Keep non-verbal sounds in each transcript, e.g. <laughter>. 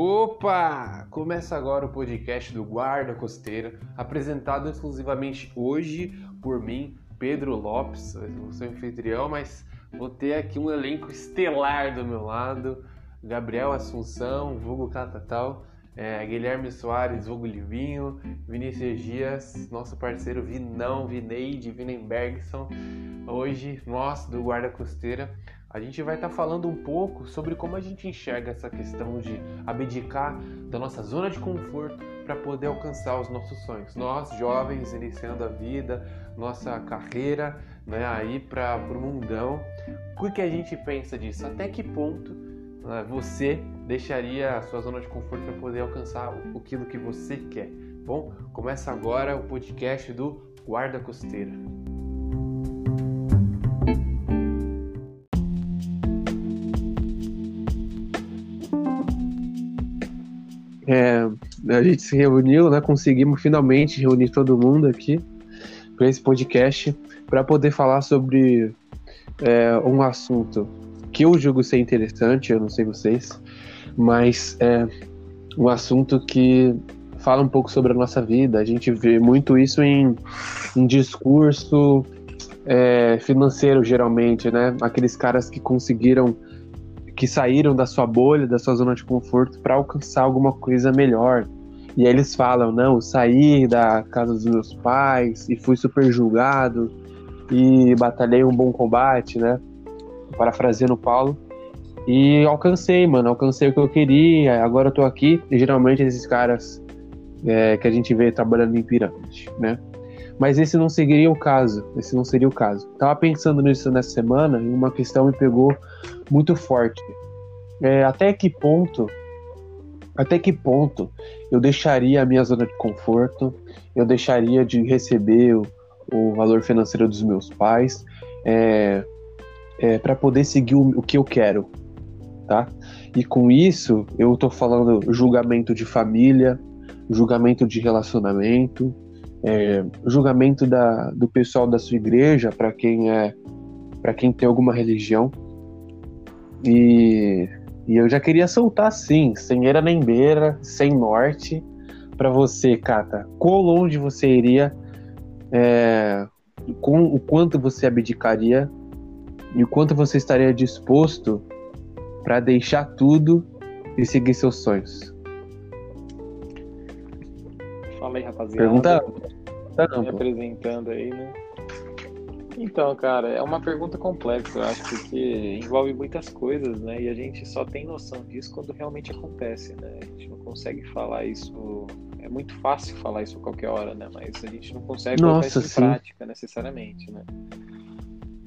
Opa! Começa agora o podcast do Guarda Costeira, apresentado exclusivamente hoje por mim, Pedro Lopes. Eu vou ser anfitrião, mas vou ter aqui um elenco estelar do meu lado: Gabriel Assunção, vulgo Catatal, é, Guilherme Soares, vulgo Livinho, Vinícius Dias, nosso parceiro Vinão, Vineide, Vinenbergson. Hoje, nós do Guarda Costeira a gente vai estar tá falando um pouco sobre como a gente enxerga essa questão de abdicar da nossa zona de conforto para poder alcançar os nossos sonhos. Nós, jovens, iniciando a vida, nossa carreira, né, aí para o mundão. O que a gente pensa disso? Até que ponto né, você deixaria a sua zona de conforto para poder alcançar aquilo que você quer? Bom, começa agora o podcast do Guarda Costeira. É, a gente se reuniu, né? Conseguimos finalmente reunir todo mundo aqui para esse podcast para poder falar sobre é, um assunto que eu julgo ser interessante, eu não sei vocês, mas é um assunto que fala um pouco sobre a nossa vida. A gente vê muito isso em, em discurso é, financeiro, geralmente, né? Aqueles caras que conseguiram que saíram da sua bolha, da sua zona de conforto para alcançar alguma coisa melhor. E aí eles falam: não, saí da casa dos meus pais e fui super julgado e batalhei um bom combate, né? Parafraseando Paulo. E alcancei, mano, alcancei o que eu queria, agora eu tô aqui. E geralmente esses caras é, que a gente vê trabalhando em pirâmide, né? Mas esse não seria o caso. Esse não seria o caso. Tava pensando nisso nessa semana e uma questão me pegou muito forte. É, até que ponto, até que ponto eu deixaria a minha zona de conforto? Eu deixaria de receber o, o valor financeiro dos meus pais é, é, para poder seguir o, o que eu quero, tá? E com isso eu tô falando julgamento de família, julgamento de relacionamento, é, julgamento da, do pessoal da sua igreja para quem é para quem tem alguma religião. E, e eu já queria soltar assim sem era nem beira sem norte para você Cata. Quão longe você iria é, com o quanto você abdicaria e o quanto você estaria disposto para deixar tudo e seguir seus sonhos Fala aí, rapaziada. Pergunta. Tá me apresentando aí, né? Então, cara, é uma pergunta complexa, eu acho, porque envolve muitas coisas, né? E a gente só tem noção disso quando realmente acontece, né? A gente não consegue falar isso. É muito fácil falar isso a qualquer hora, né? Mas a gente não consegue Nossa, isso em sim. prática necessariamente, né?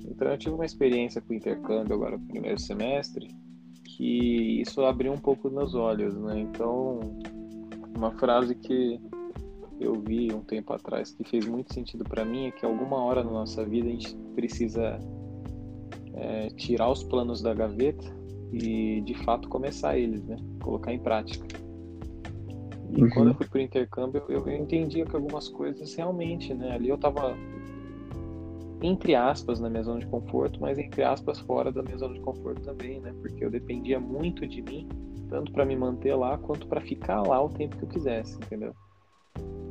Então eu tive uma experiência com o intercâmbio agora no primeiro semestre, que isso abriu um pouco meus olhos, né? Então, uma frase que eu vi um tempo atrás que fez muito sentido para mim é que alguma hora na nossa vida a gente precisa é, tirar os planos da gaveta e de fato começar eles, né? Colocar em prática. E Uhum. quando eu fui pro intercâmbio, eu, eu entendia que algumas coisas realmente, né? Ali eu tava entre aspas na minha zona de conforto, mas entre aspas fora da minha zona de conforto também, né? Porque eu dependia muito de mim, tanto para me manter lá quanto para ficar lá o tempo que eu quisesse, entendeu?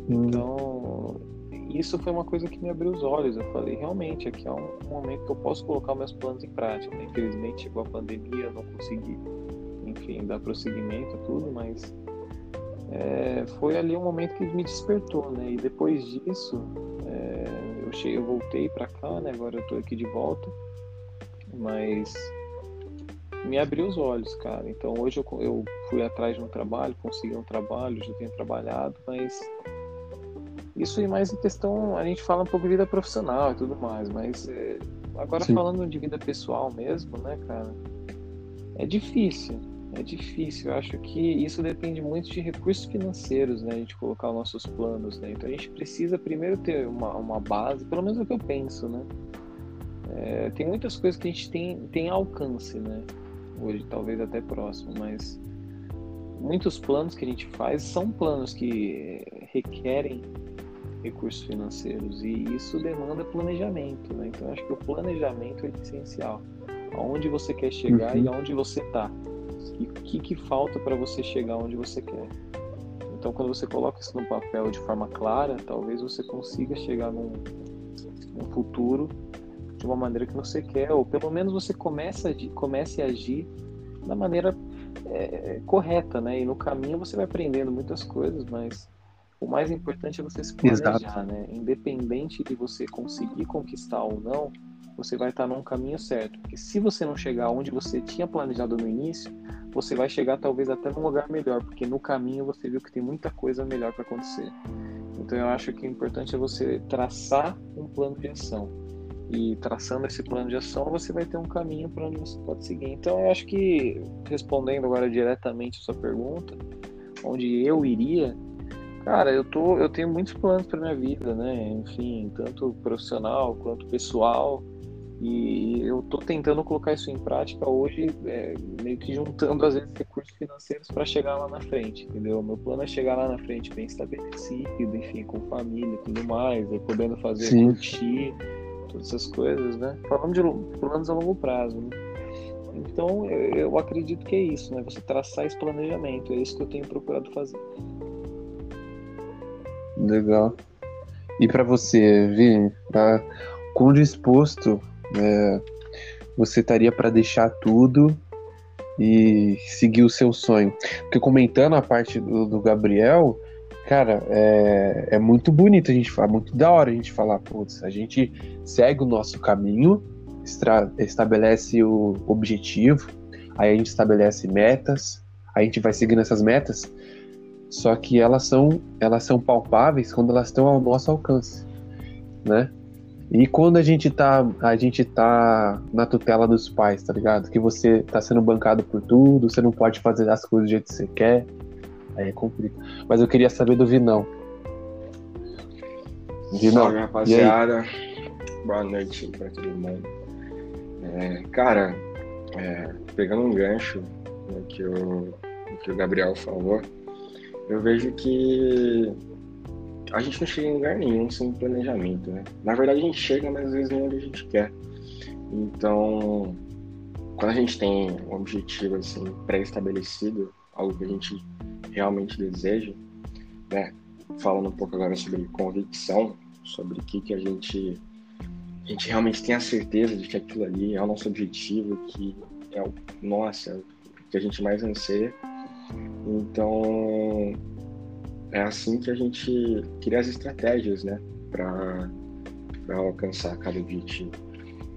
Então, isso foi uma coisa que me abriu os olhos. Eu falei, realmente, aqui é um momento que eu posso colocar meus planos em prática. né? Infelizmente, chegou a pandemia, eu não consegui, enfim, dar prosseguimento, tudo, mas é, foi ali um momento que me despertou, né? E depois disso, é, eu, cheguei, eu voltei para cá, né? Agora eu tô aqui de volta, mas me abriu os olhos, cara. Então hoje eu, eu fui atrás de um trabalho, consegui um trabalho, já tenho trabalhado, mas isso e mais em questão, a gente fala um pouco de vida profissional e tudo mais, mas é, agora Sim. falando de vida pessoal mesmo, né, cara? É difícil, é difícil. Eu acho que isso depende muito de recursos financeiros, né? A gente colocar os nossos planos, né? Então a gente precisa primeiro ter uma, uma base, pelo menos é o que eu penso, né? É, tem muitas coisas que a gente tem, tem alcance, né? Hoje, talvez até próximo, mas muitos planos que a gente faz são planos que requerem recursos financeiros e isso demanda planejamento, né? Então eu acho que o planejamento é essencial. Aonde você quer chegar Uhum. e aonde você está. e o que, que falta para você chegar onde você quer. Então, quando você coloca isso no papel de forma clara, talvez você consiga chegar num, num futuro de uma maneira que você quer, ou pelo menos você comece a, comece a agir da maneira é, correta, né? E no caminho você vai aprendendo muitas coisas, mas o mais importante é você se planejar, Exato. né? Independente de você conseguir conquistar ou não, você vai estar num caminho certo. Porque se você não chegar onde você tinha planejado no início, você vai chegar talvez até num lugar melhor, porque no caminho você viu que tem muita coisa melhor para acontecer. Então eu acho que o importante é você traçar um plano de ação. E traçando esse plano de ação, você vai ter um caminho para onde você pode seguir. Então eu acho que respondendo agora diretamente a sua pergunta, onde eu iria, Cara, eu tô, eu tenho muitos planos para minha vida, né? Enfim, tanto profissional quanto pessoal. E eu tô tentando colocar isso em prática hoje, é, meio que juntando às vezes recursos financeiros para chegar lá na frente, entendeu? Meu plano é chegar lá na frente bem estabelecido, enfim, com família e tudo mais, aí podendo fazer Sim. curtir, todas essas coisas, né? Falando de planos a longo prazo, né? Então, eu, eu acredito que é isso, né? Você traçar esse planejamento, é isso que eu tenho procurado fazer. Legal. E para você, Vini, tá? quão disposto é, você estaria para deixar tudo e seguir o seu sonho? Porque comentando a parte do, do Gabriel, cara, é, é, muito bonito a gente falar, muito da hora a gente falar, putz, a gente segue o nosso caminho, estabelece o objetivo, aí a gente estabelece metas, a gente vai seguindo essas metas, só que elas são elas são palpáveis quando elas estão ao nosso alcance, né? E quando a gente tá a gente tá na tutela dos pais, tá ligado? Que você tá sendo bancado por tudo, você não pode fazer as coisas do jeito que você quer, aí é complicado. Mas eu queria saber do Vinão. Vinão, Salve, rapaziada. Boa noite para todo mundo. É, cara, é, pegando um gancho no que, o, no que o Gabriel falou, eu vejo que a gente não chega em lugar nenhum sem planejamento, né? Na verdade a gente chega, mas às vezes não é onde a gente quer. Então, quando a gente tem um objetivo assim pré-estabelecido, algo que a gente realmente deseja, né? Falando um pouco agora sobre convicção, sobre o que que a gente a gente realmente tem a certeza de que aquilo ali é o nosso objetivo, que é o nossa, o que a gente mais anseia então, é assim que a gente cria as estratégias, né, para alcançar cada objetivo.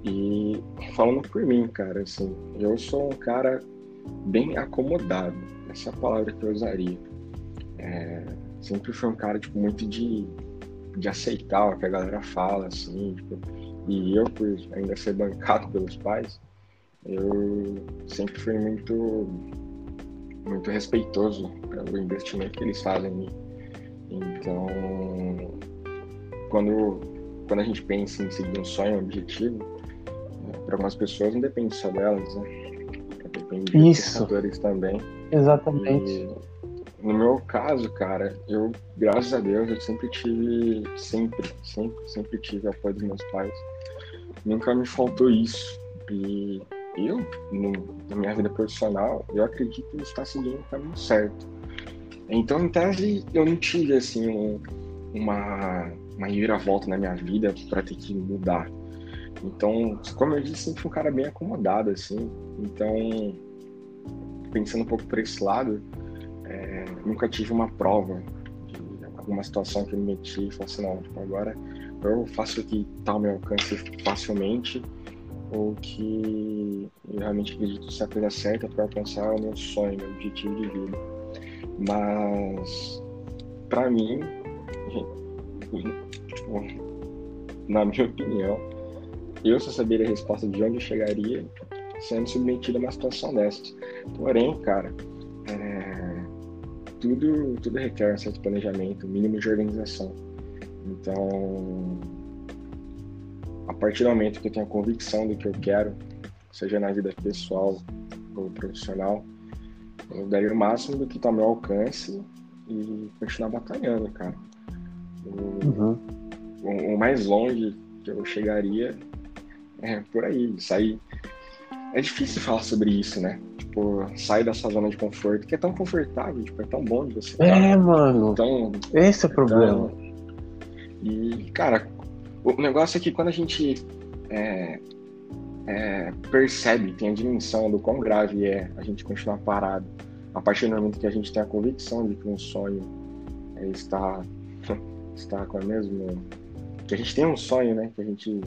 E falando por mim, cara, assim, eu sou um cara bem acomodado, essa é a palavra que eu usaria. É, sempre fui um cara, tipo, muito de, de aceitar o que a galera fala, assim, tipo, e eu, por ainda ser bancado <laughs> pelos pais, eu sempre fui muito muito respeitoso pelo investimento que eles fazem. Então, quando, quando a gente pensa em seguir um sonho, um objetivo, né, para algumas pessoas não depende só delas, né? Depende de outros fatores também. Exatamente. E, no meu caso, cara, eu, graças a Deus, eu sempre tive, sempre, sempre, sempre tive apoio dos meus pais. Nunca me faltou isso. E eu, no, na minha vida profissional, eu acredito estar seguindo o caminho certo. Então, em tese, eu não tive, assim, um, uma, uma volta na minha vida para ter que mudar. Então, como eu disse, sempre um cara bem acomodado, assim. Então, pensando um pouco por esse lado, é, nunca tive uma prova de alguma situação que eu me meti e falei assim, não, tipo, agora eu faço o que está ao meu alcance facilmente ou que eu realmente acredito ser a coisa certa para alcançar o meu sonho, meu objetivo de vida. Mas, para mim, <laughs> na minha opinião, eu só saberia a resposta de onde eu chegaria sendo submetido a uma situação dessa. Porém, cara, é, tudo, tudo requer um certo planejamento, mínimo de organização. Então, a partir do momento que eu tenho a convicção do que eu quero, seja na vida pessoal ou profissional, eu daria o máximo do que está ao meu alcance e continuar batalhando, cara. O, uhum. o, o, mais longe que eu chegaria é por aí, sair. É difícil falar sobre isso, né? Tipo, sair dessa zona de conforto, que é tão confortável, tipo, é tão bom de você. É, mano. Então, Esse é o problema. E, cara, o negócio é que quando a gente é, é, percebe, tem a dimensão do quão grave é a gente continuar parado, a partir do momento que a gente tem a convicção de que um sonho é, está, <laughs> está com a mesma. que a gente tem um sonho, né? Que a gente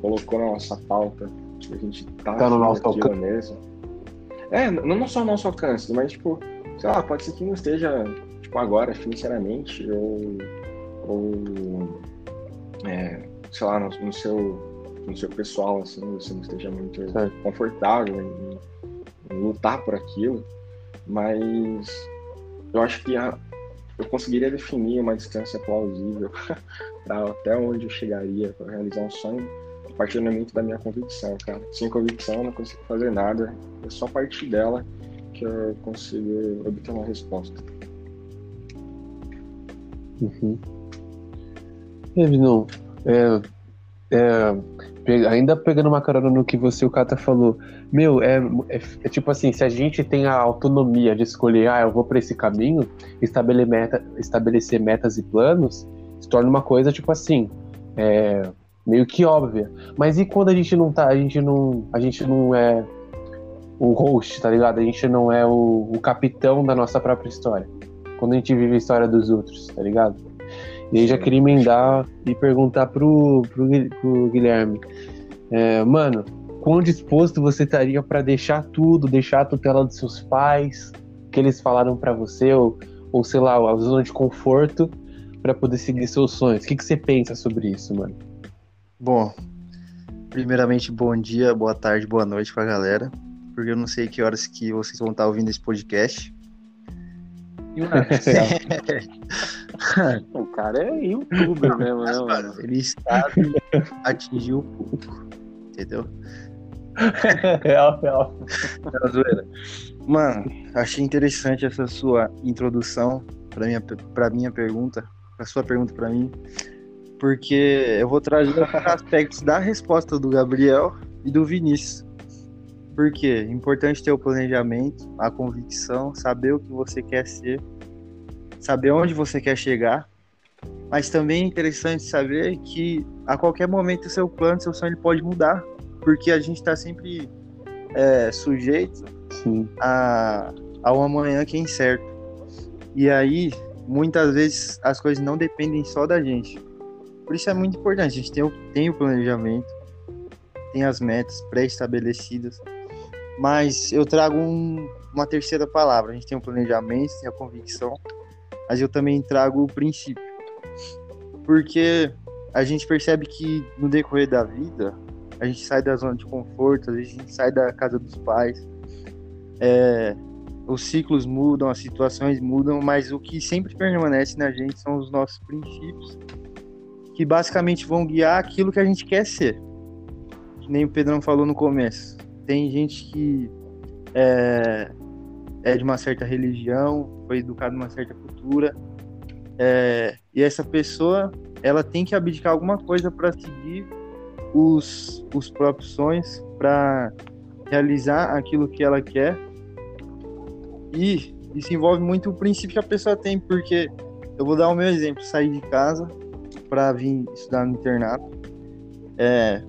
colocou na nossa pauta, que a gente tá, Tá no nosso alcance. mesmo. É, não só no nosso alcance, mas tipo, sei lá, pode ser que não esteja tipo agora financeiramente ou, ou é, sei lá, no, no seu no seu pessoal, assim, você não esteja muito Certo. confortável em, em lutar por aquilo, mas eu acho que a- eu conseguiria definir uma distância plausível <laughs> até onde eu chegaria para realizar um sonho a partir do momento da minha convicção, cara. Sem convicção eu não consigo fazer nada, é só a partir dela que eu consigo obter uma resposta. Uhum. E, Vinão, é, é, ainda pegando uma carona no que você o Kata falou, meu, é, é, é tipo assim, se a gente tem a autonomia de escolher, ah, eu vou para esse caminho, estabelecer, meta, estabelecer metas e planos, se torna uma coisa, tipo assim, é, meio que óbvia. Mas e quando a gente não tá, a gente não, a gente não é o host, tá ligado? A gente não é o, o capitão da nossa própria história. Quando a gente vive a história dos outros, tá ligado? E aí já queria emendar e perguntar pro, pro, pro Guilherme. É, mano, quão disposto você estaria pra deixar tudo, deixar a tutela dos seus pais, que eles falaram pra você, ou, ou sei lá, a zona de conforto, pra poder seguir seus sonhos? O que, que você pensa sobre isso, mano? Bom, primeiramente, bom dia, boa tarde, boa noite pra galera, porque eu não sei que horas que vocês vão estar ouvindo esse podcast. E, mano, <laughs> <laughs> O cara é youtuber mesmo, né, mano? ele sabe atingir o público, entendeu? real, real. Aquela zoeira. Mano, achei interessante essa sua introdução para minha para minha pergunta, a sua pergunta para mim, porque eu vou trazer aspectos da resposta do Gabriel e do Vinícius. Por quê? É importante ter o planejamento, a convicção, saber o que você quer ser, saber onde você quer chegar, mas também é interessante saber que a qualquer momento o seu plano, seu sonho ele pode mudar, porque a gente está sempre é, sujeito Sim. a, a um amanhã que é incerto. E aí, muitas vezes, as coisas não dependem só da gente. Por isso é muito importante. A gente tem o, tem o planejamento, tem as metas pré-estabelecidas, mas eu trago um- uma terceira palavra. A gente tem o planejamento, tem a convicção, mas eu também trago o princípio. Porque a gente percebe que no decorrer da vida, a gente sai da zona de conforto, às vezes a gente sai da casa dos pais, é, os ciclos mudam, as situações mudam, mas o que sempre permanece na gente são os nossos princípios, que basicamente vão guiar aquilo que a gente quer ser. Que nem o Pedrão falou no começo. Tem gente que é, é de uma certa religião, foi educado numa certa cultura, é, e essa pessoa ela tem que abdicar alguma coisa para seguir os, os próprios sonhos, para realizar aquilo que ela quer. E isso envolve muito o princípio que a pessoa tem, porque eu vou dar o meu exemplo: sair de casa para vir estudar no internato. É,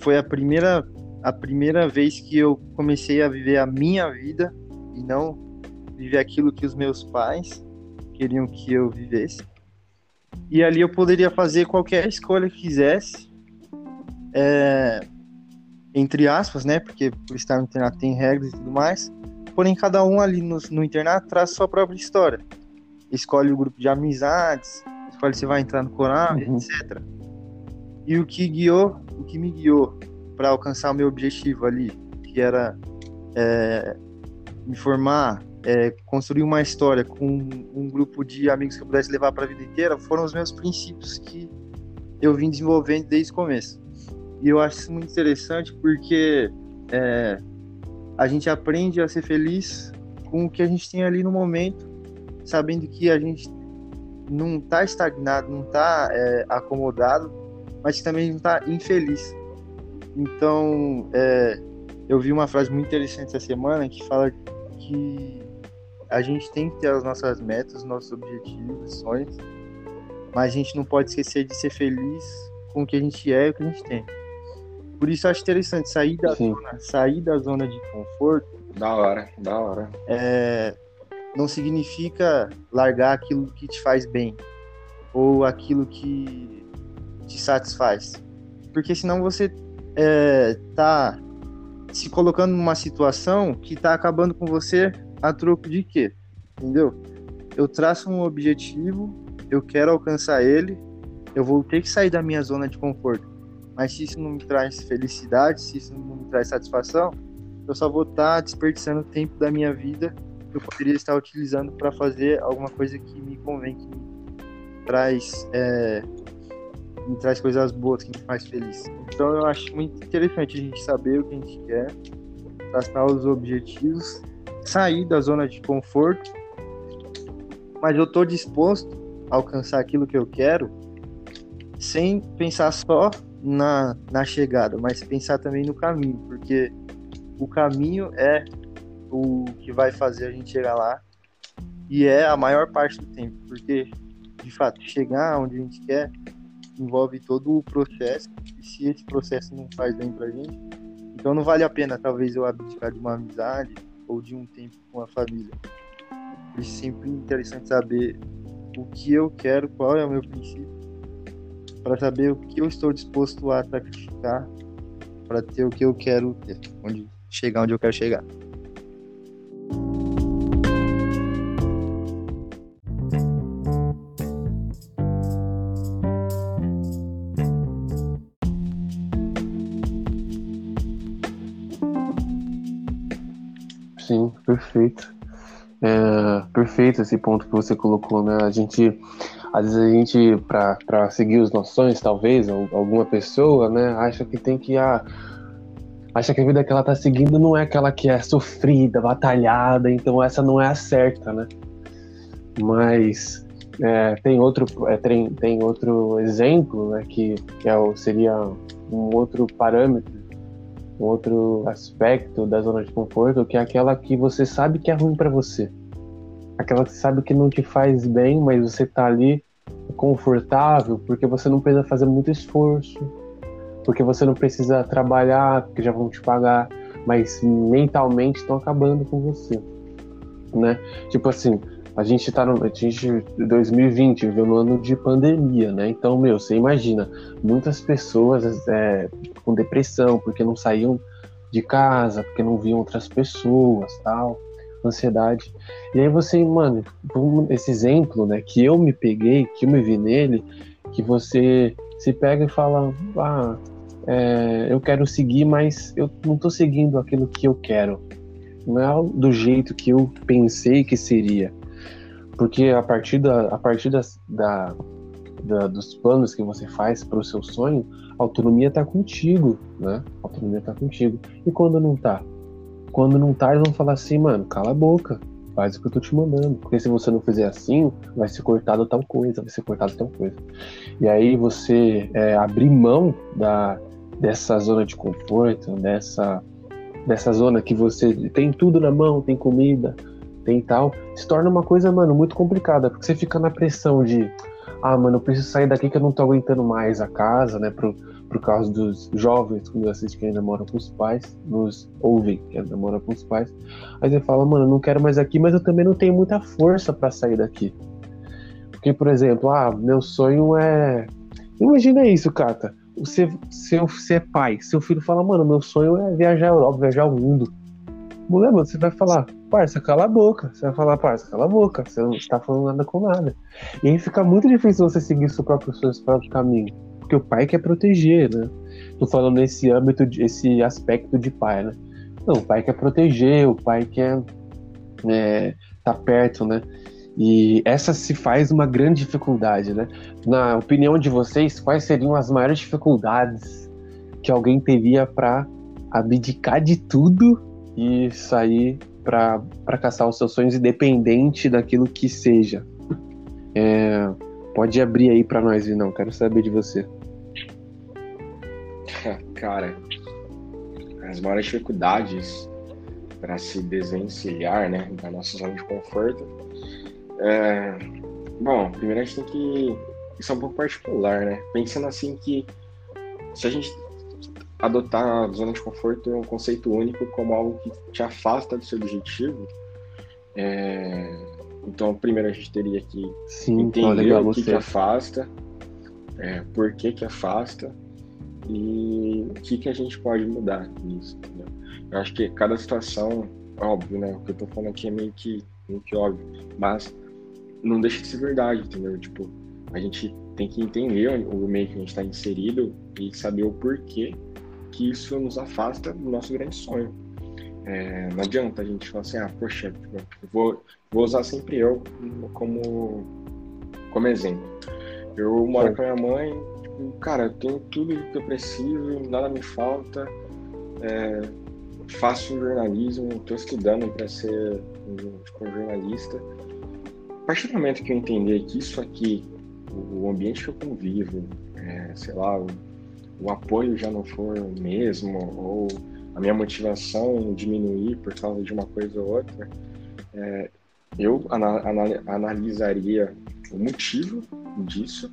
foi a primeira, a primeira vez que eu comecei a viver a minha vida e não viver aquilo que os meus pais queriam que eu vivesse. E ali eu poderia fazer qualquer escolha que quisesse, é, entre aspas, né? Porque por estar no internato tem regras e tudo mais. Porém, cada um ali no, no internato traz sua própria história. Escolhe o grupo de amizades, escolhe se vai entrar no coral, Uhum. etc. E o que guiou, o que me guiou para alcançar o meu objetivo ali, que era é, me formar, é, construir uma história com um grupo de amigos que eu pudesse levar para a vida inteira, foram os meus princípios que eu vim desenvolvendo desde o começo. E eu acho isso muito interessante porque é, a gente aprende a ser feliz com o que a gente tem ali no momento, sabendo que a gente não está estagnado, não está é, acomodado, mas também não está infeliz. Então, é, eu vi uma frase muito interessante essa semana que fala que a gente tem que ter as nossas metas, nossos objetivos, sonhos, mas a gente não pode esquecer de ser feliz com o que a gente é e o que a gente tem. Por isso eu acho interessante sair da Sim. zona, sair da zona de conforto Da hora, da hora. é, não significa largar aquilo que te faz bem ou aquilo que te satisfaz. Porque senão você é, tá se colocando numa situação que tá acabando com você a troco de quê? Entendeu? Eu traço um objetivo, eu quero alcançar ele, eu vou ter que sair da minha zona de conforto. Mas se isso não me traz felicidade, se isso não me traz satisfação, eu só vou estar desperdiçando tempo da minha vida que eu poderia estar utilizando para fazer alguma coisa que me convém, que me traz, é, me traz coisas boas, que me faz feliz. Então eu acho muito interessante a gente saber o que a gente quer, traçar os objetivos, sair da zona de conforto, mas eu estou disposto a alcançar aquilo que eu quero sem pensar só na, na chegada, mas pensar também no caminho, porque o caminho é o que vai fazer a gente chegar lá e é a maior parte do tempo, porque de fato chegar onde a gente quer envolve todo o processo e se esse processo não faz bem pra gente, então não vale a pena talvez eu abdicar de uma amizade ou de um tempo com a família. É sempre interessante saber o que eu quero, qual é o meu princípio, para saber o que eu estou disposto a sacrificar para ter o que eu quero ter, onde chegar onde eu quero chegar. Perfeito esse ponto que você colocou, né? A gente, às vezes a gente, para seguir os nossos sonhos, talvez, alguma pessoa, né, acha que tem que, ah, acha que a vida que ela tá seguindo não é aquela que é sofrida, batalhada, então essa não é a certa, né? Mas é, tem outro, é, tem, tem outro exemplo, né, que, que é seria um outro parâmetro um outro aspecto da zona de conforto, que é aquela que você sabe que é ruim para você. Aquela que sabe que não te faz bem, mas você tá ali confortável porque você não precisa fazer muito esforço, porque você não precisa trabalhar, porque já vão te pagar, mas mentalmente estão acabando com você, né? Tipo assim, a gente tá no a gente 2020 viveu no ano de pandemia, né? Então, meu, você imagina, muitas pessoas é, com depressão porque não saíam de casa, porque não viam outras pessoas, tal, ansiedade. E aí você, mano, esse exemplo, né, que eu me peguei, que eu me vi nele, que você se pega e fala, ah, é, eu quero seguir, mas eu não tô seguindo aquilo que eu quero. Não é do jeito que eu pensei que seria. Porque a partir, da, a partir das, da, da, dos planos que você faz para o seu sonho, a autonomia está contigo, né? A autonomia está contigo. E quando não tá? Quando não tá, eles vão falar assim, mano, cala a boca, faz o que eu tô te mandando. Porque se você não fizer assim, vai ser cortado tal coisa, vai ser cortado tal coisa. E aí você é, abrir mão da, dessa zona de conforto, dessa, dessa zona que você tem tudo na mão, tem comida, tem tal, se torna uma coisa, mano, muito complicada, porque você fica na pressão de, ah, mano, eu preciso sair daqui que eu não tô aguentando mais a casa, né, pro, por causa dos jovens, quando assistem que ainda moram com os pais, nos ouvem que ainda moram com os pais. Aí você fala, mano, eu não quero mais aqui, mas eu também não tenho muita força para sair daqui. Porque, por exemplo, ah, meu sonho é. Imagina isso, Cata. Você, seu, você é pai, seu filho fala, mano, meu sonho é viajar a Europa, viajar o mundo. Mulher, você vai falar, parça, cala a boca. Você vai falar, parça, cala a boca. Você não está falando nada com nada. E aí fica muito difícil você seguir seu próprio, seu próprio caminho. Porque o pai quer proteger, né? Tô falando nesse âmbito, esse aspecto de pai, né? Não, o pai quer proteger, o pai quer é, tá perto, né? E essa se faz uma grande dificuldade, né? Na opinião de vocês, quais seriam as maiores dificuldades que alguém teria para abdicar de tudo e sair para caçar os seus sonhos, independente daquilo que seja? É, pode abrir aí para nós, não. Quero saber de você. Cara, as maiores dificuldades para se desvencilhar né, da nossa zona de conforto. É, bom, primeiro a gente tem que. Isso é um pouco particular, né? Pensando assim que se a gente adotar a zona de conforto é um conceito único como algo que te afasta do seu objetivo, é, então primeiro a gente teria que Sim, entender o que, que afasta, é, por que que afasta e o que que a gente pode mudar nisso, entendeu? Eu acho que cada situação, óbvio, né? O que eu tô falando aqui é meio que, meio que óbvio, mas não deixa de ser verdade, entendeu? Tipo, a gente tem que entender o meio que a gente está inserido e saber o porquê que isso nos afasta do nosso grande sonho. É, não adianta a gente falar assim, ah, poxa, tipo, vou, vou usar sempre eu como, como exemplo. Eu moro Sim. com a minha mãe, cara, eu tenho tudo que eu preciso, nada me falta, é, faço jornalismo, estou estudando para ser tipo, um jornalista. A partir do momento que eu entender que isso aqui, o ambiente que eu convivo, é, sei lá, o, o apoio já não for o mesmo, ou a minha motivação diminuir por causa de uma coisa ou outra, é, eu ana analisaria o motivo disso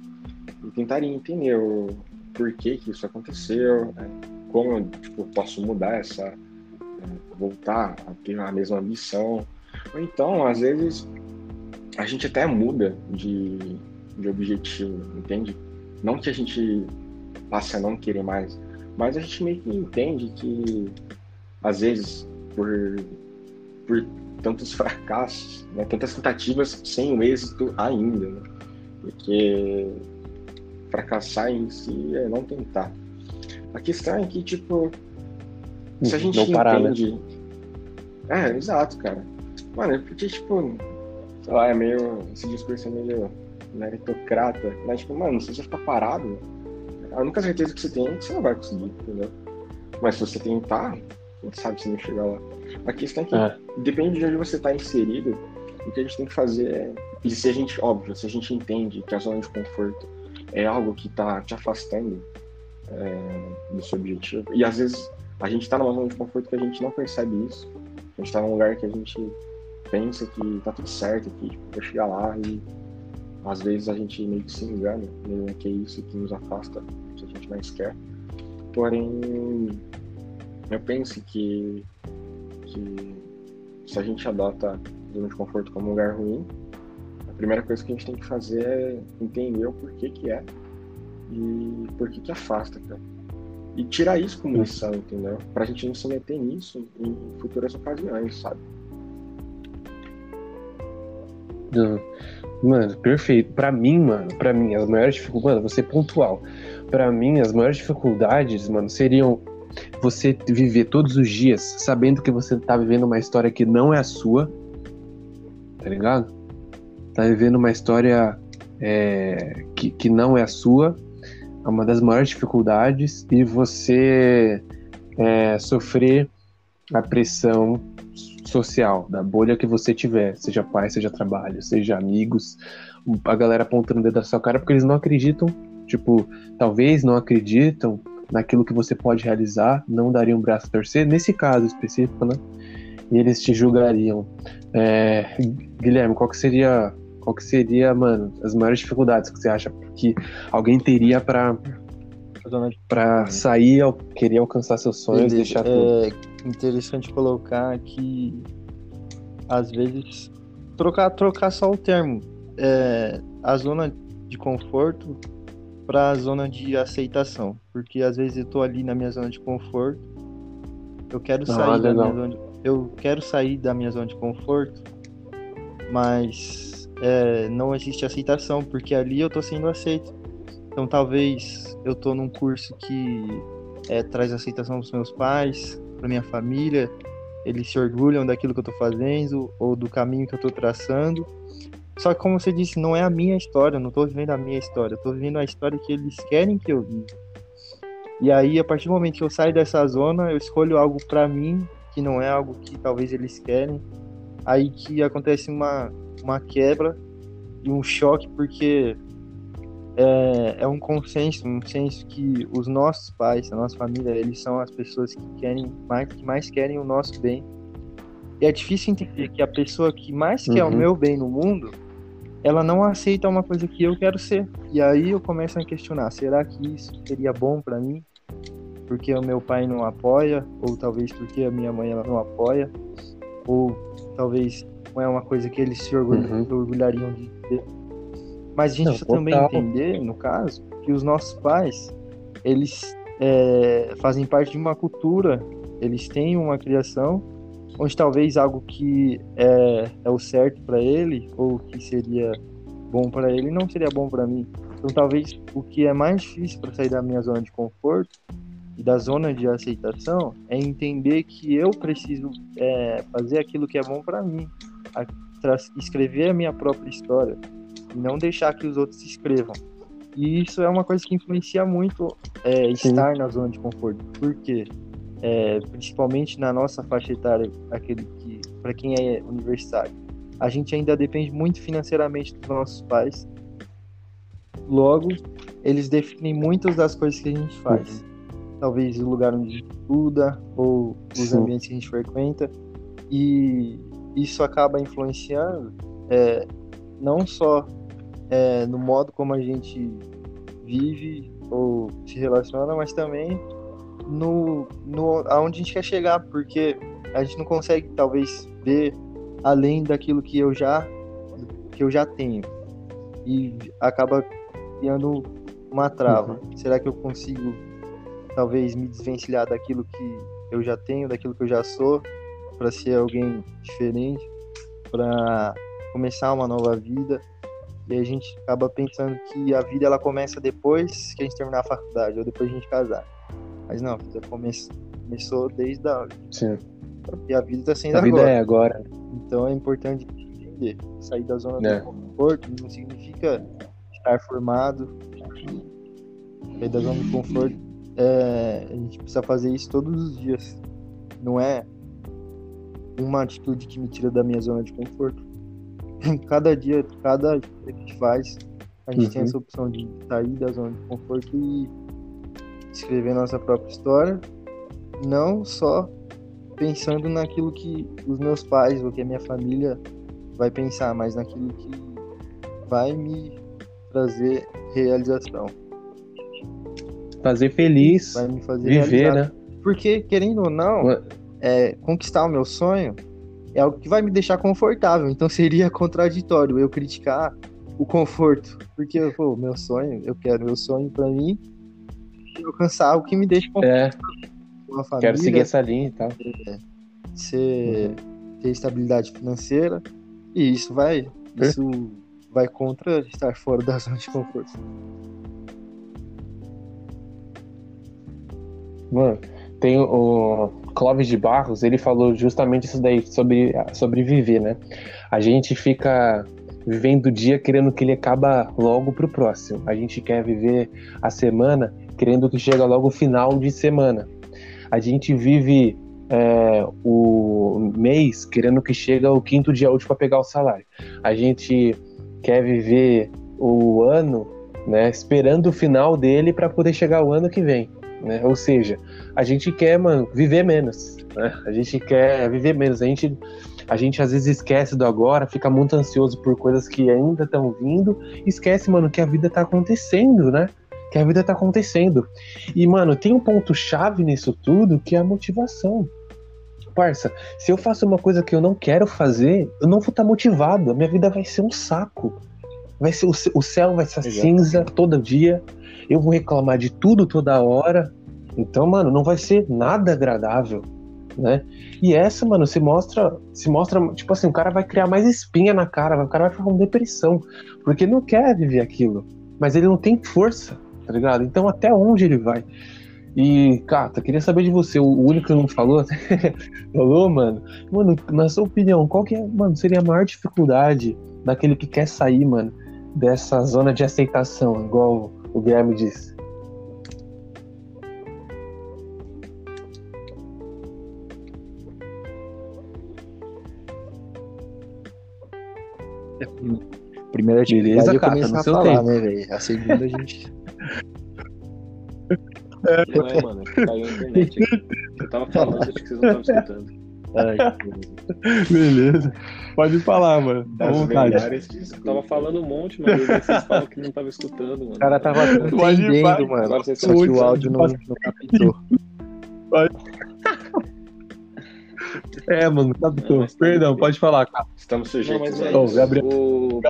e tentaria entender o porquê que isso aconteceu, né? como eu tipo, posso mudar essa, é, voltar a ter a mesma missão. Ou então, às vezes, a gente até muda de, de objetivo, entende? Não que a gente passe a não querer mais. Mas a gente meio que entende que, às vezes, por, por tantos fracassos, né, tantas tentativas sem o êxito ainda, né? porque fracassar em si é não tentar. A questão é que, tipo, se a gente não parar, né? entende. Né? É, exato, cara. Mano, é porque, tipo, sei lá, é meio. Esse discurso é meio meritocrata, mas, tipo, mano, se você ficar parado, a única certeza que você tem é que você não vai conseguir, entendeu? Mas se você tentar, quem sabe se não chegar lá. A questão é que é. depende de onde você está inserido, o que a gente tem que fazer é. E se a gente, óbvio, se a gente entende que a zona de conforto é algo que está te afastando é, do seu objetivo, e às vezes a gente está numa zona de conforto que a gente não percebe isso, a gente está num lugar que a gente pensa que tá tudo certo, que tipo, chegar lá e às vezes a gente meio que se engana, meio que é isso que nos afasta que a gente mais quer. Porém, eu penso que, que se a gente adota zona de conforto como um lugar ruim, a primeira coisa que a gente tem que fazer é entender o porquê que é e por que que afasta, cara. E tirar isso como lição, entendeu? Pra gente não se meter nisso em futuras ocasiões, sabe? Mano, perfeito. Para mim, mano, para mim, as maiores dificuldades, mano, você pontual. Para mim, as maiores dificuldades, mano, seriam você viver todos os dias sabendo que você tá vivendo uma história que não é a sua, tá ligado? Tá vivendo uma história é, que, que não é a sua, é uma das maiores dificuldades, e você é, sofrer a pressão social, da bolha que você tiver, seja pai, seja trabalho, seja amigos, a galera apontando o dedo na sua cara porque eles não acreditam, tipo, talvez não acreditam naquilo que você pode realizar, não dariam um braço a torcer, nesse caso específico, né? E eles te julgariam. É, Guilherme, qual que seria, qual que seria, mano, as maiores dificuldades que você acha que alguém teria para para sair, querer alcançar seus sonhos, Beleza. deixar é interessante colocar que às vezes trocar trocar só o termo, é, a zona de conforto para a zona de aceitação, porque às vezes eu tô ali na minha zona de conforto, eu quero ah, sair da minha zona de, eu quero sair da minha zona de conforto, mas é, não existe aceitação, porque ali eu tô sendo aceito. Então talvez eu tô num curso que é, traz aceitação dos meus pais, para minha família, eles se orgulham daquilo que eu tô fazendo ou do caminho que eu tô traçando. Só que como você disse, não é a minha história, eu não tô vivendo a minha história, eu tô vivendo a história que eles querem que eu viva. E aí, a partir do momento que eu saio dessa zona, eu escolho algo para mim, que não é algo que talvez eles querem. Aí que acontece uma, uma quebra e um choque, porque é, é um consenso, um senso que os nossos pais, a nossa família, eles são as pessoas que querem mais, que mais querem o nosso bem. E é difícil entender que a pessoa que mais quer o Uhum. meu bem no mundo, ela não aceita uma coisa que eu quero ser. E aí eu começo a questionar, será que isso seria bom pra mim? Porque o meu pai não apoia, ou talvez porque a minha mãe ela não apoia, ou talvez não é uma coisa que eles se Uhum. orgulhariam de ter. Mas a gente Não, precisa também total. entender, no caso, que os nossos pais, eles é, fazem parte de uma cultura, eles têm uma criação onde talvez algo que é, é o certo para ele ou que seria bom para ele não seria bom para mim. Então talvez o que é mais difícil para sair da minha zona de conforto e da zona de aceitação é entender que eu preciso é, fazer aquilo que é bom para mim, a- escrever a minha própria história e não deixar que os outros escrevam. E isso é uma coisa que influencia muito é, Sim. estar na zona de conforto. Por quê? É, principalmente na nossa faixa etária, aquele que para quem é universitário, a gente ainda depende muito financeiramente dos nossos pais. Logo, eles definem muitas das coisas que a gente faz. Talvez o lugar onde a gente estuda ou os Sim. ambientes que a gente frequenta. E isso acaba influenciando é, não só é, no modo como a gente vive ou se relaciona, mas também no, no aonde a gente quer chegar, porque a gente não consegue talvez ver além daquilo que eu já que eu já tenho e acaba criando uma trava. Será que eu consigo talvez me desvencilhar daquilo que eu já tenho, daquilo que eu já sou, para ser alguém diferente, para começar uma nova vida? E a gente acaba pensando que a vida ela começa depois que a gente terminar a faculdade ou depois de a gente casar. Mas não, come- começou desde a Sim. e a vida está sendo A vida agora. é agora. Então é importante entender. Sair da zona É. do conforto não significa estar formado. Sair da zona do conforto. É, a gente precisa fazer isso todos os dias. Não é uma atitude que me tira da minha zona de conforto. <laughs> Cada dia, cada dia que a gente faz, a gente tem Uhum. essa opção de sair da zona de conforto e escrever nossa própria história. Não só pensando naquilo que os meus pais ou que a minha família vai pensar, mas naquilo que vai me trazer realização, Fazer feliz, vai me fazer viver, realizar. né? Porque, querendo ou não, é, conquistar o meu sonho é algo que vai me deixar confortável. Então <laughs> seria contraditório eu criticar o conforto. Porque, pô, meu sonho, eu quero meu sonho pra mim é alcançar o que me deixa confortável. É, família, quero seguir essa linha e tal. ser, ter estabilidade financeira. E isso vai, isso vai contra estar fora da zona de conforto. Mano, tem o Clóvis de Barros, ele falou justamente isso daí, sobre, sobre viver, né? A gente fica vivendo o dia querendo que ele acaba logo pro próximo. A gente quer viver a semana querendo que chega logo o final de semana. A gente vive é, o mês querendo que chega o quinto dia útil para pegar o salário. A gente quer viver o ano, né, esperando o final dele para poder chegar o ano que vem. Né? Ou seja, a gente quer, mano, viver menos. Né? A gente quer viver menos. A gente, a gente às vezes esquece do agora, fica muito ansioso por coisas que ainda estão vindo, esquece, mano, que a vida tá acontecendo, né? Que a vida tá acontecendo. E, mano, tem um ponto-chave nisso tudo que é a motivação. Parça, se eu faço uma coisa que eu não quero fazer, eu não vou estar motivado. A minha vida vai ser um saco. Vai ser, o céu vai ser Exato. cinza todo dia. Eu vou reclamar de tudo toda hora. Então, mano, não vai ser nada agradável, né? E essa, mano, se mostra, se mostra, tipo assim, o cara vai criar mais espinha na cara, o cara vai ficar com depressão, porque não quer viver aquilo, mas ele não tem força, tá ligado? Então, até onde ele vai? E, Cata, queria saber de você, o único que não falou, <laughs> falou, mano, mano, na sua opinião, qual que é, mano, seria a maior dificuldade daquele que quer sair, mano, dessa zona de aceitação, igual o Guilherme disse? primeira atividade Beleza, é Cata, começar no a seu falar, tempo. né, velho? A segunda a gente. Não é, mano, caiu a internet aqui. Eu tava falando, acho que vocês não estavam escutando. Ai, <laughs> Beleza. Pode falar, mano. Tá As vontade. tava falando um monte, mano, vocês falam que não tava escutando, mano. o cara tava entendendo, mano. Agora vocês Só que o áudio não, não captou. É, mano, captou. Perdão, pode falar, cara. Estamos Não, sujeitos mas a é isso. Gabriel. O...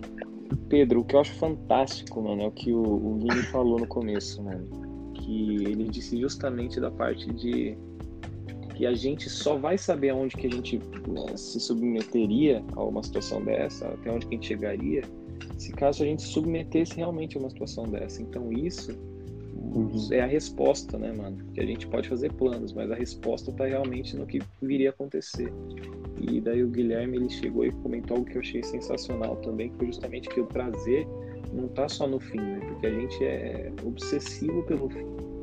Pedro, o que eu acho fantástico, mano, é o que o, o Vini falou no começo, mano. Que ele disse justamente da parte de que a gente só vai saber aonde que a gente né, se submeteria a uma situação dessa, até onde que a gente chegaria, se caso a gente se submetesse realmente a uma situação dessa. Então isso é a resposta, né, mano? Que a gente pode fazer planos, mas a resposta tá realmente no que viria a acontecer. E daí o Guilherme ele chegou e comentou algo que eu achei sensacional também, que foi justamente que o prazer não tá só no fim, né? Porque a gente é obsessivo pelo fim.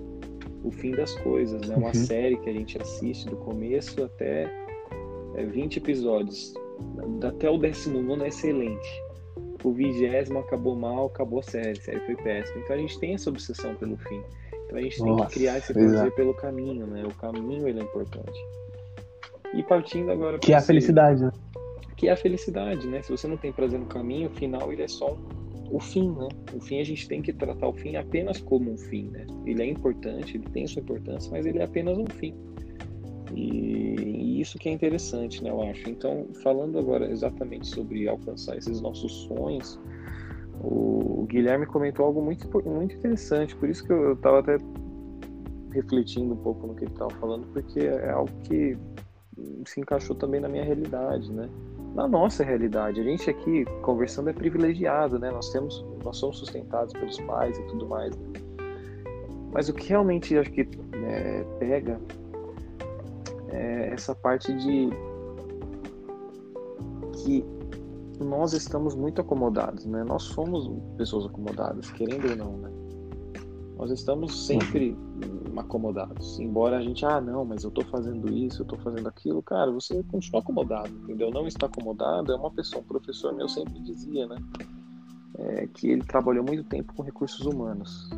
O fim das coisas, né? Uma Uhum. série que a gente assiste do começo até é, 20 episódios. Até o 19 é excelente. O vigésimo acabou mal, acabou a série, a série foi péssima. Então a gente tem essa obsessão pelo fim. Então a gente tem Nossa, que criar esse exato. prazer pelo caminho, né? O caminho ele é importante. E partindo agora Que é a felicidade, né? que é a felicidade, né? Se você não tem prazer no caminho, o final ele é só um- o fim, né? O fim a gente tem que tratar o fim apenas como um fim, né? Ele é importante, ele tem sua importância, mas ele é apenas um fim. E, e isso que é interessante, né? Eu acho. Então, falando agora exatamente sobre alcançar esses nossos sonhos, o Guilherme comentou algo muito, muito interessante, por isso que eu estava até refletindo um pouco no que ele estava falando, porque é algo que se encaixou também na minha realidade, né? Na nossa realidade, a gente aqui conversando é privilegiado, né? Nós temos, nós somos sustentados pelos pais e tudo mais. né? Mas o que realmente acho que é, pega é essa parte de que nós estamos muito acomodados, né? Nós somos pessoas acomodadas, querendo ou não, né? Nós estamos sempre hum, acomodados. Embora a gente, ah, não, mas eu tô fazendo isso, eu tô fazendo aquilo, cara, você continua acomodado, entendeu? Não está acomodado é uma pessoa, um professor meu sempre dizia, né? É, que ele trabalhou muito tempo com recursos humanos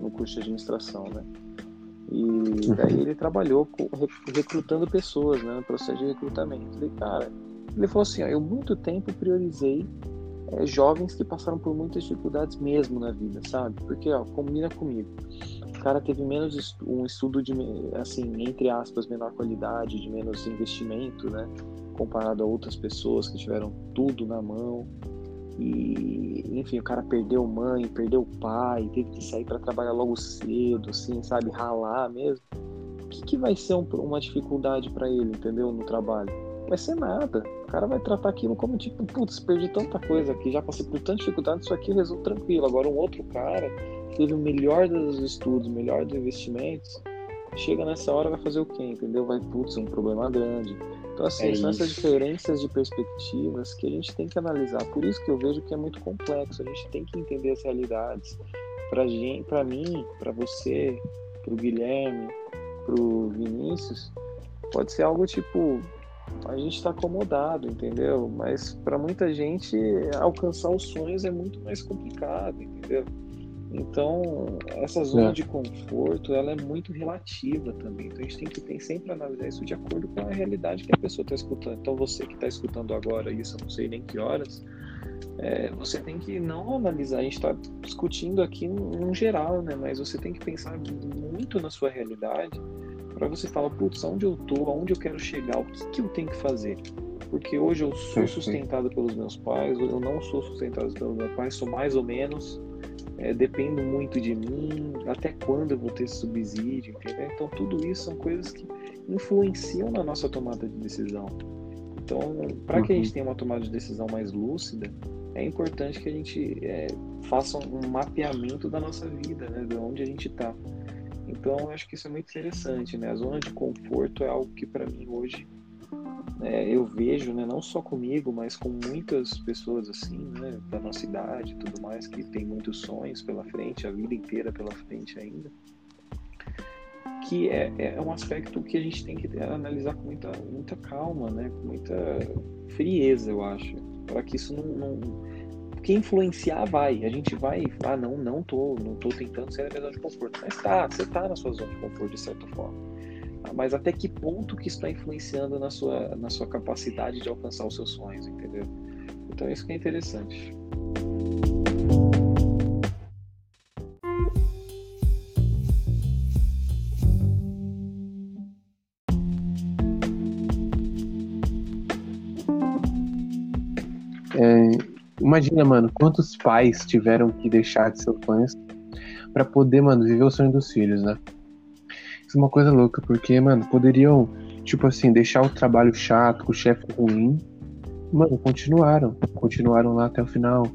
no curso de administração, né? E daí ele trabalhou com, re- recrutando pessoas, né? No processo de recrutamento. E, cara, ele falou assim, ó, eu muito tempo priorizei é, jovens que passaram por muitas dificuldades mesmo na vida, sabe? Porque, ó, combina comigo. O cara teve menos um estudo de, assim, entre aspas, menor qualidade, de menos investimento, né? Comparado a outras pessoas que tiveram tudo na mão. E, enfim, o cara perdeu mãe, perdeu pai, teve que sair para trabalhar logo cedo, assim, sabe? Ralar mesmo. O que, que vai ser um- uma dificuldade para ele, entendeu? No trabalho? Vai ser nada. O cara vai tratar aquilo como tipo, putz, perdi tanta coisa aqui, já passei por tanta dificuldade, isso aqui resolve tranquilo. Agora, um outro cara teve o melhor dos estudos, o melhor dos investimentos, chega nessa hora vai fazer o quê, entendeu? Vai, putz, um problema grande. Então, assim, É são essas diferenças de perspectivas que a gente tem que analisar. Por isso que eu vejo que é muito complexo. A gente tem que entender as realidades. Pra, gente, pra mim, pra você, pro Guilherme, pro Vinícius, pode ser algo tipo a gente está acomodado, entendeu? Mas para muita gente alcançar os sonhos é muito mais complicado, entendeu? Então essa zona É. de conforto ela é muito relativa também. Então a gente tem que tem sempre analisar isso de acordo com a realidade que a pessoa está escutando. Então você que está escutando agora isso, eu não sei nem que horas, é, você tem que não analisar. A gente está discutindo aqui num geral, né? Mas você tem que pensar muito na sua realidade para você falar, putz, aonde eu tô, aonde eu quero chegar, o que, que eu tenho que fazer? Porque hoje eu sou sustentado pelos meus pais, eu não sou sustentado pelos meus pais, sou mais ou menos, é, dependo muito de mim, até quando eu vou ter subsídio, entendeu? Então tudo isso são coisas que influenciam na nossa tomada de decisão. Então, para que a Uhum. gente tenha uma tomada de decisão mais lúcida, é importante que a gente é, faça um mapeamento da nossa vida, né, de onde a gente está. Então, eu acho que isso é muito interessante, né? A zona de conforto é algo que para mim hoje né, eu vejo, né, não só comigo, mas com muitas pessoas assim, né, da nossa idade, e tudo mais, que tem muitos sonhos pela frente, a vida inteira pela frente ainda, que é, é um aspecto que a gente tem que analisar com muita, muita calma, né, com muita frieza, eu acho, para que isso não, não porque influenciar vai. A gente vai, ah, não, não tô, não tô tentando sair da minha zona de conforto. Mas tá, você tá na sua zona de conforto de certa forma. Ah, Mas até que ponto que está influenciando na sua, na sua capacidade de alcançar os seus sonhos, entendeu? Então isso que é interessante. Imagina, mano, quantos pais tiveram que deixar de seus sonhos pra poder, mano, viver o sonho dos filhos, né? Isso é uma coisa louca, porque, mano, poderiam, tipo assim, deixar o trabalho chato, com o chefe ruim. Mano, continuaram. Continuaram lá até o final,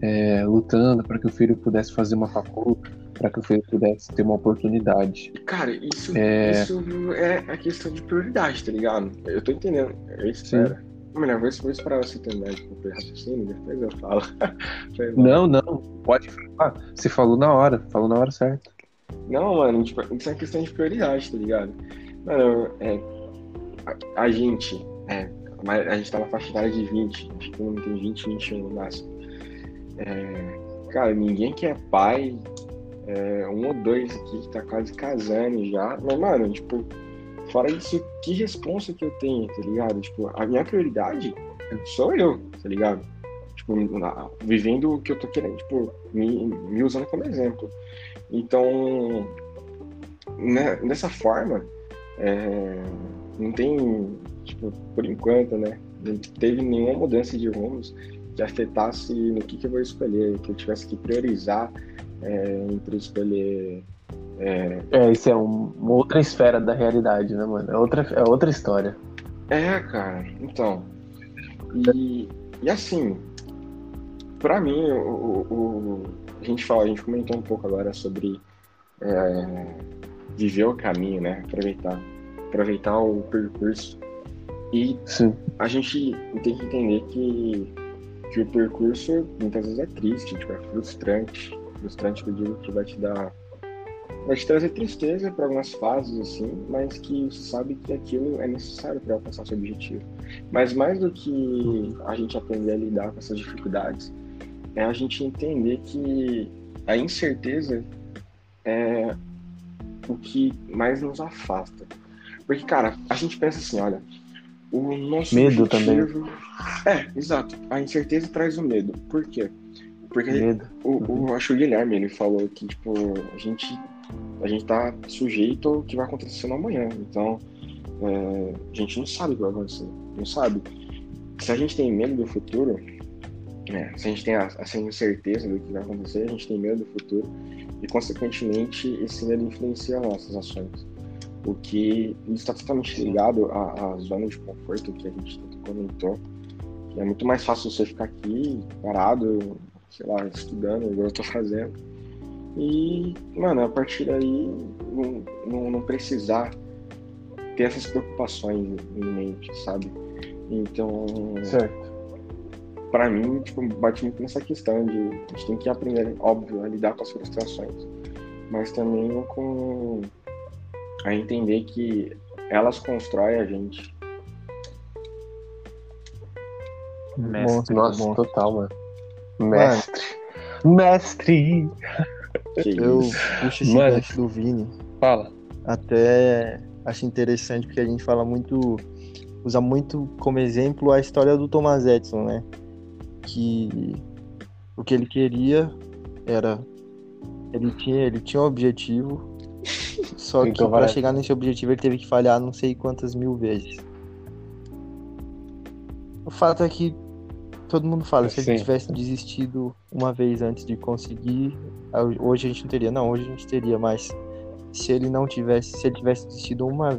é, lutando para que o filho pudesse fazer uma faculdade, para que o filho pudesse ter uma oportunidade. Cara, isso É. isso é a questão de prioridade, tá ligado? Eu tô entendendo. Eu espero. Melhor, vou, vou esperar você terminar de cumprir raciocínio, depois eu falo. <laughs> Não, não, pode falar. Você falou na hora, falou na hora certa. Não, mano, tipo, isso é uma questão de prioridade, tá ligado? Mano, é, a, a gente, é, a gente tá na faixa etária de 20, acho que mundo tem 20, 21 no máximo. É, cara, ninguém que é pai, é, um ou dois aqui que tá quase casando já, mas, mano, tipo, fora isso, que responsa que eu tenho, tá ligado? Tipo, a minha prioridade sou eu, tá ligado? Tipo, na- vivendo o que eu tô querendo, tipo, me, me usando como exemplo. Então, né, dessa forma, é, não tem, tipo, por enquanto, né? Não teve nenhuma mudança de rumos que afetasse no que, que eu vou escolher, que eu tivesse que priorizar é, entre escolher. É, É, isso é um- uma outra esfera da realidade, né, mano? É outra, é outra história. é, cara, então. E, e assim, pra mim, o- o- a gente fala, a gente comentou um pouco agora sobre é, viver o caminho, né? Aproveitar, aproveitar o percurso. E Sim. a gente tem que entender que, que o percurso muitas vezes é triste, tipo, é frustrante. Frustrante que eu digo que vai te dar. Vai te trazer tristeza para algumas fases, assim, mas que você sabe que aquilo é necessário para alcançar seu objetivo. Mas mais do que a gente aprender a lidar com essas dificuldades, é a gente entender que a incerteza é o que mais nos afasta. Porque, cara, a gente pensa assim, olha, o nosso Medo objetivo... É, exato. A incerteza traz o medo. Por quê? Porque Medo. o, o, acho que o Guilherme, ele falou que, tipo, a gente, a gente tá sujeito ao que vai acontecer no amanhã. Então, é, a gente não sabe o que vai acontecer. Não sabe. Se a gente tem medo do futuro, é, se a gente tem a- essa incerteza do que vai acontecer, a gente tem medo do futuro e, consequentemente, esse medo influencia as nossas ações. O que está totalmente ligado à, à zona de conforto que a gente comentou. Que é muito mais fácil você ficar aqui parado, sei lá, estudando, igual eu tô fazendo. E, mano, a partir daí não, não, não precisar ter essas preocupações em mente, sabe? Então, Certo. pra mim, tipo, bate muito nessa questão de a gente tem que aprender, óbvio, a lidar com as frustrações, mas também com a entender que elas constroem a gente. Monstro, Nossa, total, mano. Mestre. Mestre! Que Eu isso. puxo esse Mano. do Vini. Fala. Até acho interessante porque a gente fala muito, usa muito como exemplo a história do Thomas Edison, né? Que o que ele queria era ele tinha, ele tinha um objetivo, só que Então para vai. chegar nesse objetivo ele teve que falhar não sei quantas mil vezes. O fato é que todo mundo fala, se Sim. ele tivesse desistido uma vez antes de conseguir, hoje a gente não teria. Não, hoje a gente teria, mas se ele não tivesse, se ele tivesse desistido uma,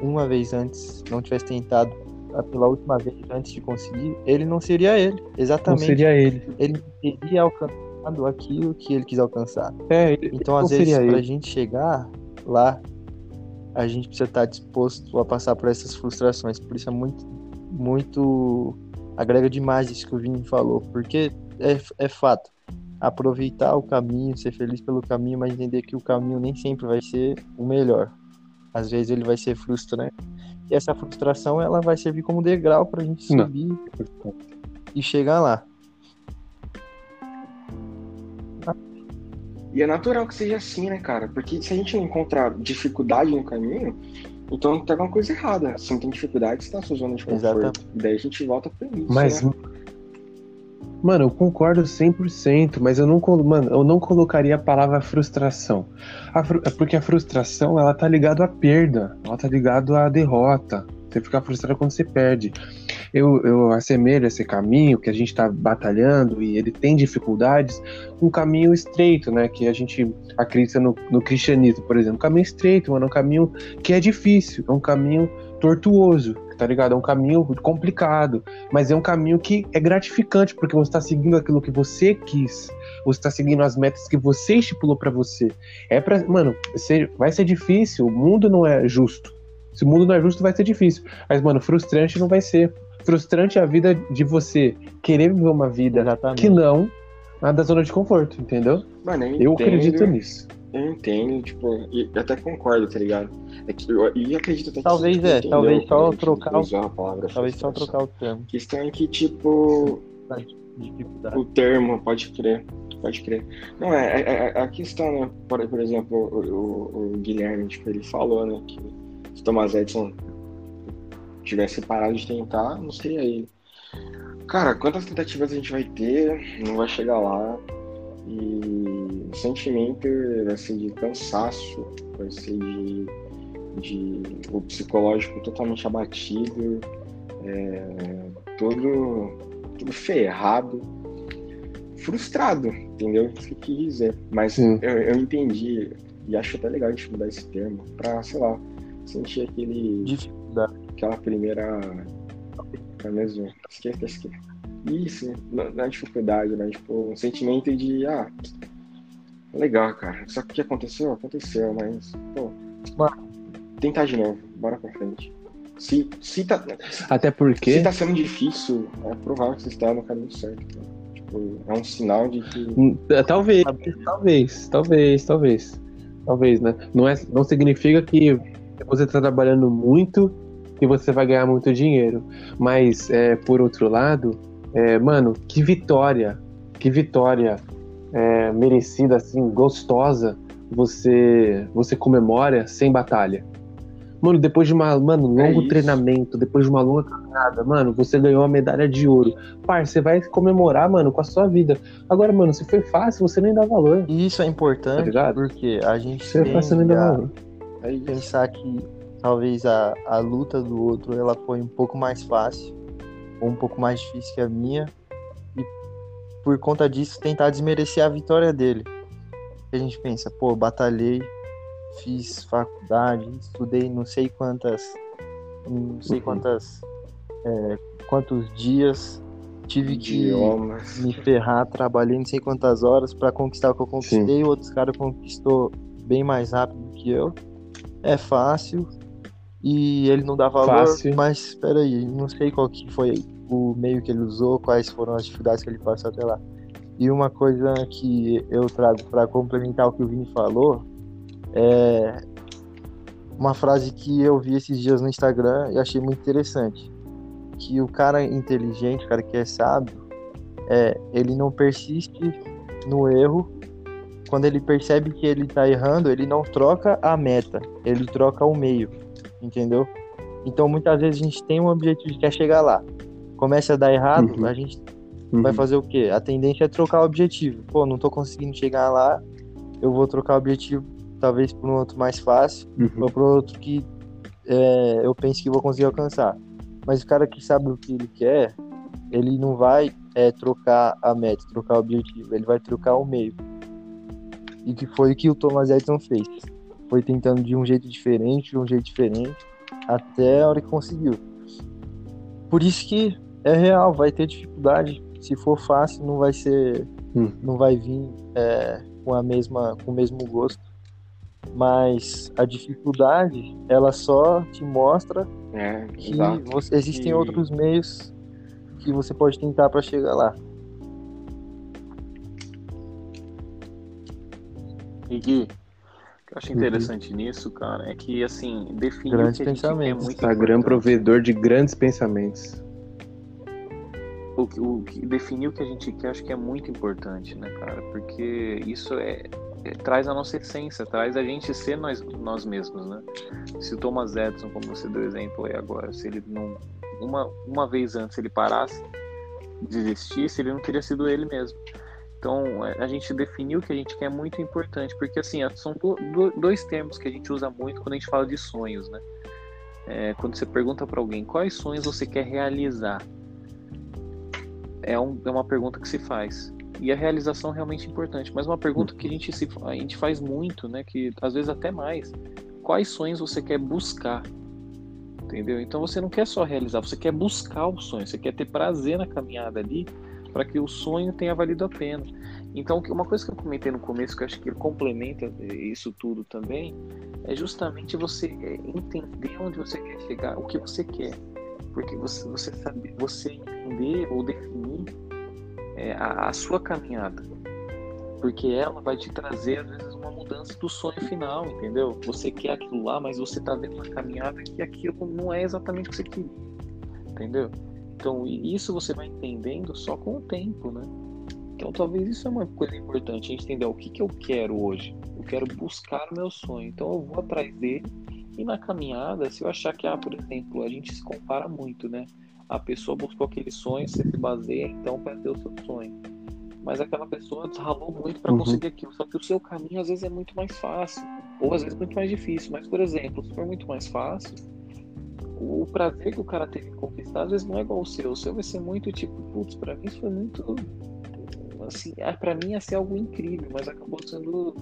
uma vez antes, não tivesse tentado pela última vez antes de conseguir, ele não seria ele. Não Exatamente. seria ele. Ele teria alcançado aquilo que ele quis alcançar. É, ele Então, não às vezes, pra ele. gente chegar lá, a gente precisa estar disposto a passar por essas frustrações. Por isso é muito, muito agrega demais isso que o Vini falou, porque é, é fato. Aproveitar o caminho, ser feliz pelo caminho, mas entender que o caminho nem sempre vai ser o melhor. Às vezes ele vai ser frustrante. Né? E essa frustração ela vai servir como degrau para a gente subir Não. e chegar lá. E é natural que seja assim, né, cara? Porque se a gente não encontrar dificuldade no caminho, então tem alguma coisa errada. Se não tem dificuldade, você tá na sua zona de conforto. Exatamente. Daí a gente volta pro início, Mas, né? mano, eu concordo 100%, mas eu não, colo- mano, eu não colocaria a palavra frustração. A fru- é porque a frustração, ela tá ligada à perda, ela tá ligada à derrota. Você fica frustrado quando você perde. Eu, eu assemelho esse caminho que a gente tá batalhando e ele tem dificuldades, um caminho estreito, né? Que a gente acredita no, no cristianismo, por exemplo. Um caminho estreito, mano, um caminho que é difícil, é um caminho tortuoso, tá ligado? É um caminho complicado, mas é um caminho que é gratificante, porque você tá seguindo aquilo que você quis, você tá seguindo as metas que você estipulou pra você. É para, mano, vai ser difícil, o mundo não é justo. Se o mundo não é justo, vai ser difícil. Mas, mano, frustrante não vai ser. Frustrante a vida de você querer viver uma vida Exatamente. que não a da zona de conforto, entendeu? Mano, eu, Eu entendo, acredito nisso. Eu entendo, tipo, e eu até concordo, tá ligado? É que eu, e acredito até que Talvez é, talvez só trocar o- palavra Talvez só trocar o termo. Questão é que, tipo, o termo, pode crer, pode crer. Não, é, é- é- a questão, né, por, por exemplo, o, o- o Guilherme, tipo, ele falou, né, que se Thomas Edison tivesse parado de tentar, não seria ele. Cara, quantas tentativas a gente vai ter, não vai chegar lá, e o sentimento vai ser de cansaço, vai ser de, de o psicológico totalmente abatido, é, todo, todo ferrado, frustrado, entendeu? Isso que eu quis dizer. Mas eu, eu entendi, e acho até legal a gente mudar esse termo, pra, sei lá, sentir aquele Dificuldade. Aquela primeira. É mesmo? Esquece, esquece. Isso, na, na dificuldade, né? Tipo, um sentimento de, ah, legal, cara. Só que o que aconteceu? Aconteceu, mas, pô, Mano. tentar de novo, bora pra frente. Se, se, tá, Até se porque. tá sendo difícil, é provável que você está no caminho certo. cara. Tipo, é um sinal de que. Hum, Talvez, talvez, talvez, talvez. Talvez, né? Não, é, não significa que você está trabalhando muito e você vai ganhar muito dinheiro. Mas, é, por outro lado, é, mano, que vitória, que vitória é, merecida, assim, gostosa, você, você comemora sem batalha. Mano, depois de uma, mano, um É longo isso. treinamento, depois de uma longa caminhada, mano, você ganhou a medalha de ouro. Par, você vai comemorar, mano, com a sua vida. Agora, mano, se foi fácil, você nem dá valor. Isso é Tá importante ligado? porque a gente Se tem fácil, você nem dá valor. É pensar que talvez a, a luta do outro ela foi um pouco mais fácil ou um pouco mais difícil que a minha e por conta disso tentar desmerecer a vitória dele. A gente pensa, pô, batalhei, fiz faculdade, estudei não sei quantas, não sei Uhum. quantas, é, quantos dias, tive que Idiomas. me ferrar, trabalhei não sei quantas horas pra conquistar o que eu conquistei, outros caras conquistou bem mais rápido que eu. É fácil e ele não dá valor, Fácil. mas espera aí, não sei qual que foi o meio que ele usou, quais foram as dificuldades que ele passou até lá. E uma coisa que eu trago pra complementar o que o Vini falou é uma frase que eu vi esses dias no Instagram e achei muito interessante. Que o cara inteligente, o cara que é sábio, é, ele não persiste no erro. Quando ele percebe que ele tá errando, ele não troca a meta, ele troca o meio, entendeu? Então muitas vezes a gente tem um objetivo que quer chegar lá. Começa a dar errado, Uhum. a gente Uhum. vai fazer o quê? A tendência é trocar o objetivo. Pô, não tô conseguindo chegar lá, eu vou trocar o objetivo talvez por um outro mais fácil Uhum. ou por outro que é, eu penso que vou conseguir alcançar. Mas o cara que sabe o que ele quer, ele não vai é, trocar a meta, trocar o objetivo, ele vai trocar o meio. E que foi o que o Thomas Edison fez. Foi tentando de um jeito diferente, de um jeito diferente, até a hora que conseguiu. Por isso que é real, vai ter dificuldade. Se for fácil, não vai ser, Hum. não vai vir é, com a mesma, com o mesmo gosto. Mas a dificuldade, ela só te mostra É, que você- existem E- outros meios que você pode tentar para chegar lá. E que eu acho interessante nisso, cara, é que, assim, definir o Grandes que a gente é Instagram importante. provedor de grandes pensamentos. o, que- o que definir o que a gente quer acho que é muito importante, né, cara? Porque isso é é, traz a nossa essência, traz a gente ser nós, nós mesmos, né? Se o Thomas Edison, como você deu exemplo aí agora, se ele não uma, uma vez antes ele parasse, desistisse, ele não teria sido ele mesmo. Então, é, a gente definiu o que a gente quer é muito importante, porque assim, são dois termos que a gente usa muito quando a gente fala de sonhos, né? É, quando você pergunta para alguém quais sonhos você quer realizar, é, um, é uma pergunta que se faz. E a realização é realmente importante. Mas uma pergunta que a gente, se, a gente faz muito, né? Que às vezes até mais. Quais sonhos você quer buscar? Entendeu? Então você não quer só realizar, você quer buscar o sonho, você quer ter prazer na caminhada ali para que o sonho tenha valido a pena. Então, uma coisa que eu comentei no começo, que eu acho que complementa isso tudo também, é justamente você é, entender onde você quer chegar, o que você quer. Porque você, você sabe, você entender ou definir é, a, a sua caminhada. Porque ela vai te trazer, às vezes, uma mudança do sonho final, entendeu? Você quer aquilo lá, mas você tá vendo uma caminhada que aquilo não é exatamente o que você queria, entendeu? Então, isso você vai entendendo só com o tempo, né? Então, talvez isso é uma coisa importante, a gente entender o que, que eu quero hoje. Eu quero buscar o meu sonho, então eu vou atrás dele. E na caminhada, se eu achar que, ah, por exemplo, a gente se compara muito, né? A pessoa buscou aquele sonho, você se baseia então para ter o seu sonho. Mas aquela pessoa ralou muito para uhum. conseguir aquilo. Só que o seu caminho às vezes é muito mais fácil, ou às vezes muito mais difícil. Mas, por exemplo, se for muito mais fácil, o prazer que o cara teve em conquistar às vezes não é igual ao seu. O seu vai ser muito tipo, putz, pra mim isso foi muito. Assim, ah, pra mim ia ser algo incrível, mas acabou sendo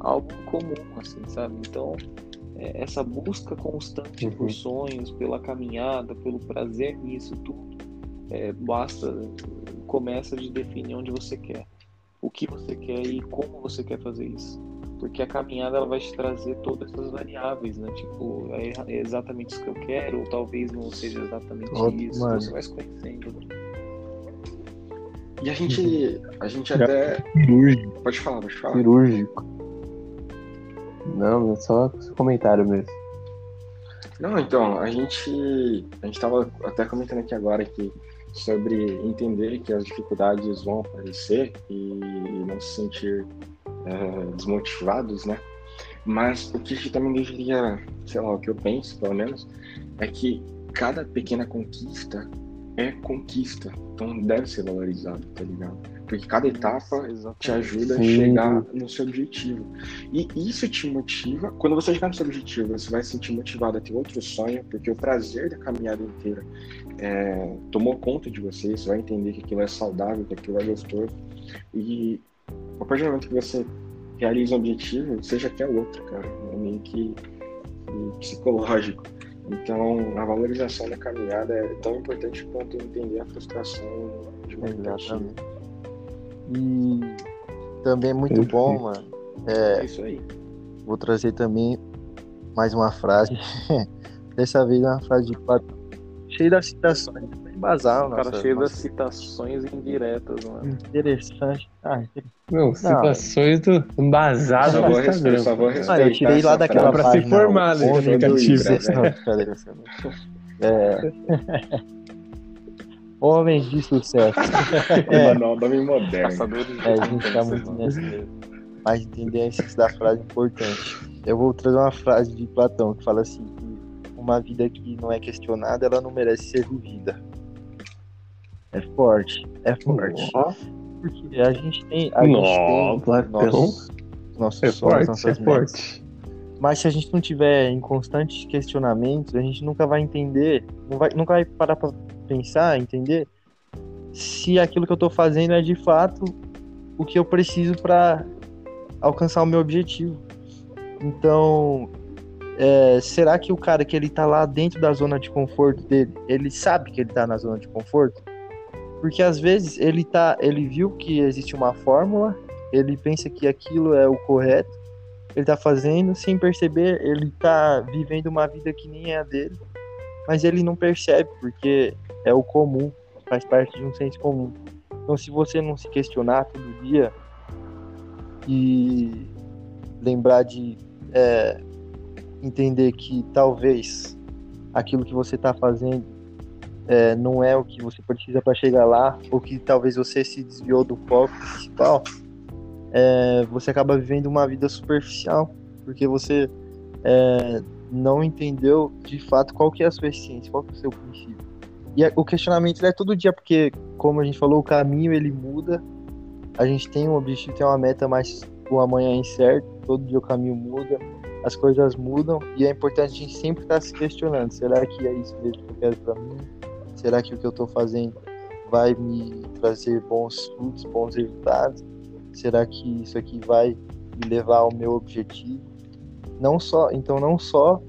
algo comum, assim, sabe? Então, é, essa busca constante uhum. por sonhos, pela caminhada, pelo prazer nisso tudo, é, basta, começa de definir onde você quer, o que você quer e como você quer fazer isso. Porque a caminhada ela vai te trazer todas essas variáveis, né? Tipo, é, é exatamente isso que eu quero, ou talvez não seja exatamente isso. Mano. Você vai se conhecendo. Né? E a gente, a gente até. Cirúrgico. Pode falar, pode falar. Cirúrgico. Não, é só comentário mesmo. Não, então, a gente a gente estava até comentando aqui agora que sobre entender que as dificuldades vão aparecer e, não se sentir é, desmotivados, né? Mas o que a gente também deveria, sei lá, o que eu penso, pelo menos, é que cada pequena conquista é conquista, então deve ser valorizado, tá ligado? Porque cada etapa te ajuda Sim. a chegar no seu objetivo. E isso te motiva. Quando você chegar no seu objetivo, você vai se sentir motivado a ter outro sonho, porque o prazer da caminhada inteira é, tomou conta de você. Você vai entender que aquilo é saudável, que aquilo é gostoso. E partir do momento que você realiza um objetivo, você já quer outro, cara. É meio que, que psicológico. Então, a valorização da caminhada é tão importante quanto entender a frustração de uma Exatamente. E também é muito bom, mano. É, é isso aí. Vou trazer também mais uma frase. <laughs> Dessa vez uma frase de Platão. Cheio das citações. Embasar, cara cheio das citações indiretas, mano. Interessante. Ah, Meu, citações do embasado só vou, Instagram. Só vou ah, eu tirei lá daquela pra se formar no aplicativo. É. <laughs> Homens de sucesso. <laughs> é. Manual nome moderno. É, a gente tá muito nessa Mas entender a essência da frase é importante. Eu vou trazer uma frase de Platão que fala assim: que uma vida que não é questionada, ela não merece ser vivida. É forte, é forte. Porque a gente tem. A não, gente tem Platão. Nossos, nossos é sonhos, forte, é forte. Mas se a gente não tiver em constantes questionamentos, a gente nunca vai entender, não vai, nunca vai parar pra pensar, entender se aquilo que eu tô fazendo é de fato o que eu preciso para alcançar o meu objetivo. Então, é, será que o cara que ele tá lá dentro da zona de conforto dele, ele sabe que ele tá na zona de conforto? Porque às vezes ele tá, ele viu que existe uma fórmula, ele pensa que aquilo é o correto, ele tá fazendo sem perceber, ele tá vivendo uma vida que nem é a dele, mas ele não percebe porque é o comum, faz parte de um senso comum. Então, se você não se questionar todo dia e lembrar de é, entender que talvez aquilo que você está fazendo é, não é o que você precisa para chegar lá, ou que talvez você se desviou do foco principal, é, você acaba vivendo uma vida superficial, porque você é, não entendeu de fato qual que é a sua essência, qual que é o seu princípio. E o questionamento é todo dia, porque, como a gente falou, o caminho ele muda, a gente tem um objetivo, tem uma meta, mas o amanhã é incerto, todo dia o caminho muda, as coisas mudam, e é importante a gente sempre estar se questionando, será que é isso mesmo que eu quero para mim? Será que o que eu estou fazendo vai me trazer bons frutos, bons resultados? Será que isso aqui vai me levar ao meu objetivo? Não só, então não só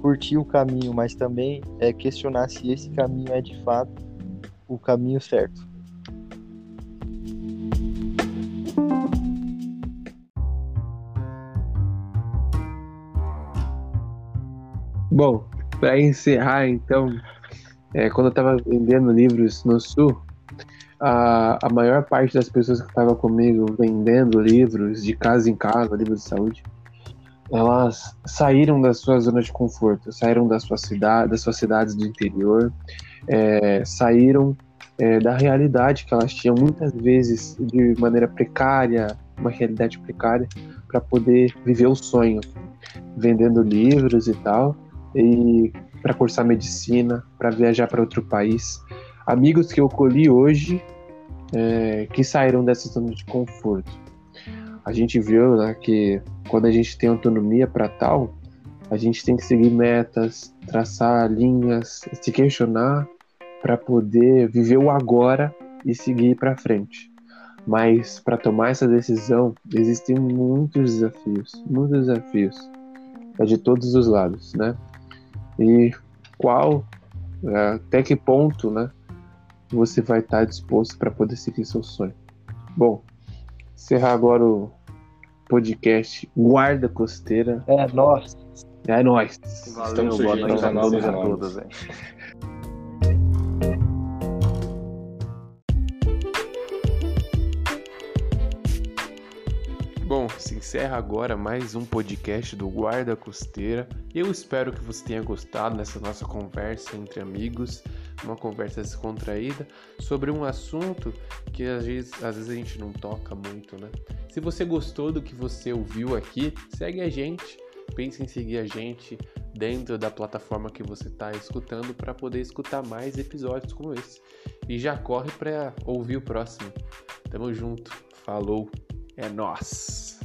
curtir o caminho, mas também é questionar se esse caminho é de fato o caminho certo. Bom, para encerrar então, é, quando eu estava vendendo livros no Sul, a, a maior parte das pessoas que estavam comigo vendendo livros de casa em casa, livros de saúde, elas saíram da sua zona de conforto, saíram da sua cidade, das suas cidades do interior, é, saíram é, da realidade que elas tinham muitas vezes de maneira precária, uma realidade precária, para poder viver o sonho, vendendo livros e tal, e para cursar medicina, para viajar para outro país. Amigos que eu colhi hoje é, que saíram dessa zona de conforto. A gente viu né, que quando a gente tem autonomia para tal, a gente tem que seguir metas, traçar linhas, se questionar para poder viver o agora e seguir para frente. Mas para tomar essa decisão existem muitos desafios, muitos desafios, é de todos os lados, né? E qual, é, até que ponto, né? você vai estar disposto para poder seguir seu sonho. Bom, encerrar agora o podcast Guarda Costeira. É nós. É nós. Valeu, boa noite a todos <laughs> encerra agora mais um podcast do Guarda Costeira. Eu espero que você tenha gostado dessa nossa conversa entre amigos uma conversa descontraída sobre um assunto que às vezes, às vezes a gente não toca muito, né? Se você gostou do que você ouviu aqui, segue a gente, pense em seguir a gente dentro da plataforma que você está escutando para poder escutar mais episódios como esse. E já corre para ouvir o próximo. Tamo junto, falou, é nós.